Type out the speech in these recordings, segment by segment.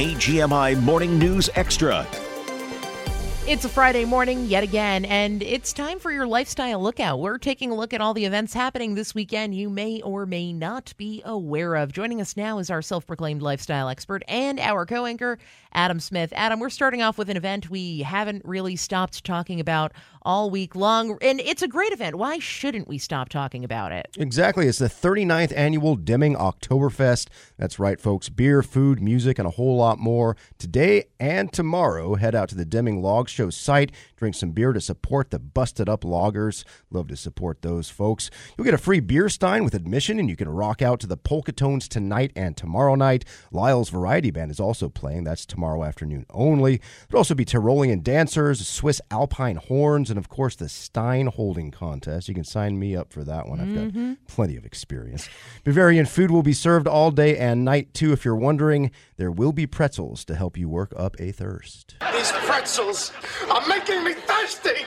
KGMI Morning News Extra. It's a Friday morning yet again, and it's time for your lifestyle lookout. We're taking a look at all the events happening this weekend you may or may not be aware of. Joining us now is our self proclaimed lifestyle expert and our co anchor, Adam Smith. Adam, we're starting off with an event we haven't really stopped talking about all week long, and it's a great event. Why shouldn't we stop talking about it? Exactly. It's the 39th annual Deming Oktoberfest. That's right, folks. Beer, food, music, and a whole lot more. Today and tomorrow, head out to the Deming Log Show site, drink some beer to support the busted up loggers. Love to support those folks. You'll get a free beer stein with admission, and you can rock out to the Polka Tones tonight and tomorrow night. Lyle's Variety Band is also playing. That's tomorrow afternoon only. There'll also be Tyrolean dancers, Swiss Alpine horns, and of course the Stein holding contest. You can sign me up for that one. I've Mm-hmm. got plenty of experience. Bavarian food will be served all day and night too. If you're wondering, there will be pretzels to help you work up a thirst. These pretzels are making me thirsty.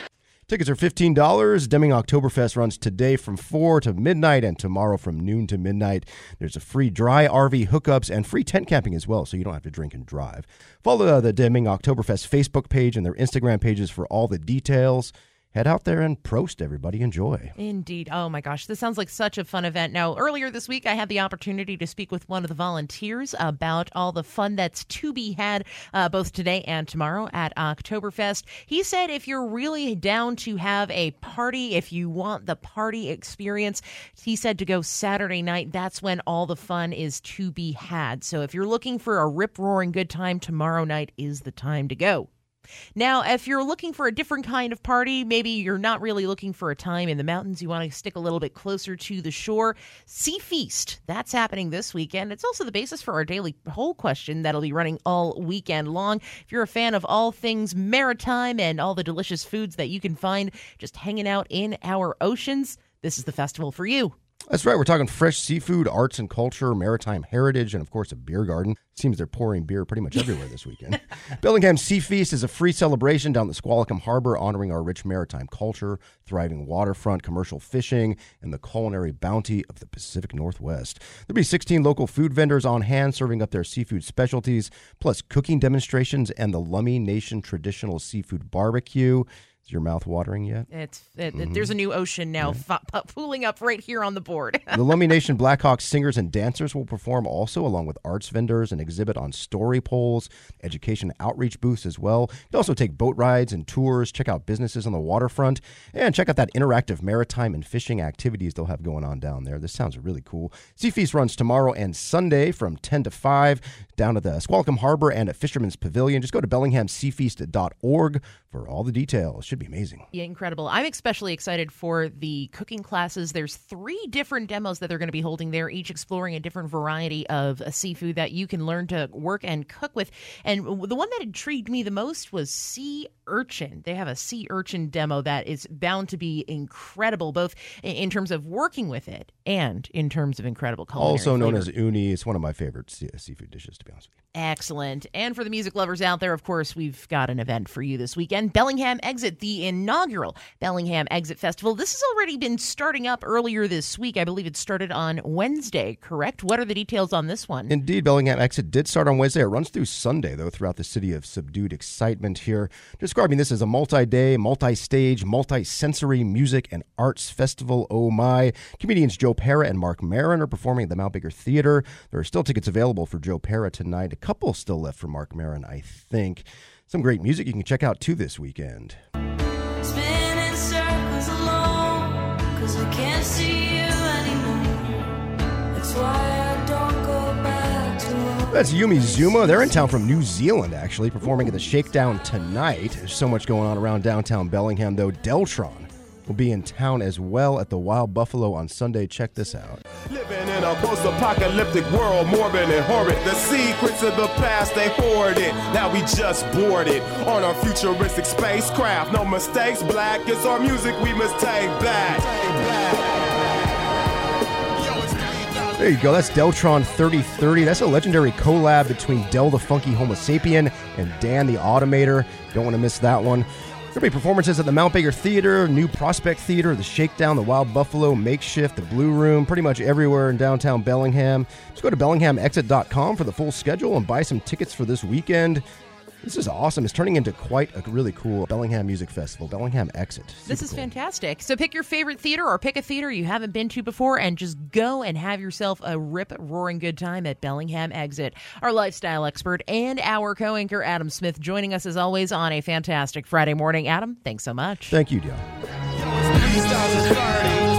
Tickets are $15. Deming Oktoberfest runs today from 4 to midnight and tomorrow from noon to midnight. There's a free dry RV hookups and free tent camping as well, so you don't have to drink and drive. Follow uh, the Deming Oktoberfest Facebook page and their Instagram pages for all the details. Head out there and prost, everybody. Enjoy. Indeed. Oh my gosh, this sounds like such a fun event. Now, earlier this week, I had the opportunity to speak with one of the volunteers about all the fun that's to be had uh, both today and tomorrow at Oktoberfest. He said if you're really down to have a party, if you want the party experience, he said to go Saturday night. That's when all the fun is to be had. So if you're looking for a rip roaring good time, tomorrow night is the time to go. Now, if you're looking for a different kind of party, maybe you're not really looking for a time in the mountains, you want to stick a little bit closer to the shore, SeaFeast. That's happening this weekend. It's also the basis for our daily poll question that'll be running all weekend long. If you're a fan of all things maritime and all the delicious foods that you can find just hanging out in our oceans, this is the festival for you. That's right. We're talking fresh seafood, arts and culture, maritime heritage, and of course, a beer garden. Seems they're pouring beer pretty much everywhere this weekend. Bellingham SeaFeast is a free celebration down the Squalicum Harbor honoring our rich maritime culture, thriving waterfront, commercial fishing, and the culinary bounty of the Pacific Northwest. There'll be 16 local food vendors on hand serving up their seafood specialties, plus cooking demonstrations and the Lummi Nation traditional seafood barbecue. Is your mouth watering yet? It's it, mm-hmm. There's a new ocean now pu- pooling up right here on the board. The Lummi Nation Blackhawks singers and dancers will perform also, along with arts vendors and exhibit on story poles, education outreach booths as well. You can also take boat rides and tours, check out businesses on the waterfront, and check out that interactive maritime and fishing activities they'll have going on down there. This sounds really cool. SeaFeast runs tomorrow and Sunday from 10 to 5 down at the Squalicum Harbor and at Fisherman's Pavilion. Just go to bellinghamseafeast.org for all the details. Should be amazing. Yeah, incredible. I'm especially excited for the cooking classes. There's three different demos that they're going to be holding there, each exploring a different variety of uh, seafood that you can learn to work and cook with. And the one that intrigued me the most was sea urchin. They have a sea urchin demo that is bound to be incredible, both in- in terms of working with it and in terms of incredible culinary Also known flavor. as uni. It's one of my favorite sea- seafood dishes, to be honest with you. Excellent. And for the music lovers out there, of course, we've got an event for you this weekend. Bellingham Exit, the inaugural Bellingham Exit Festival. This has already been starting up earlier this week. I believe it started on Wednesday, correct? What are the details on this one? Indeed, Bellingham Exit did start on Wednesday. It runs through Sunday, though, throughout the city of subdued excitement here. Describing this as a multi day, multi stage, multi sensory music and arts festival. Oh my. Comedians Joe Pera and Marc Maron are performing at the Mount Baker Theater. There are still tickets available for Joe Pera tonight. A couple still left for Marc Maron, I think. Some great music you can check out too this weekend. Spinning circles alone, 'cause I can't see you. That's why I don't go back to home. That's Yumi Zouma. They're in town from New Zealand, actually, performing at the Shakedown tonight. There's so much going on around downtown Bellingham, though. Deltron will be in town as well at the Wild Buffalo on Sunday. Check this out. Living in a post-apocalyptic world, morbid and horrid. The secrets of the past, they hoard it. Now we just boarded on our futuristic spacecraft. No mistakes, black. It's our music we must take back. There you go. That's Deltron 3030. That's a legendary collab between Del the Funky Homosapien and Dan the Automator. Don't want to miss that one. There'll be performances at the Mount Baker Theater, New Prospect Theater, the Shakedown, the Wild Buffalo, Makeshift, the Blue Room, pretty much everywhere in downtown Bellingham. Just go to BellinghamExit.com for the full schedule and buy some tickets for this weekend. This is awesome. It's turning into quite a really cool Bellingham Music Festival, Bellingham Exit. This is cool. fantastic. So pick your favorite theater or pick a theater you haven't been to before and just go and have yourself a rip roaring good time at Bellingham Exit. Our lifestyle expert and our co anchor, Adam Smith, joining us as always on a fantastic Friday morning. Adam, thanks so much. Thank you, Dion. Yo, it's 90,030.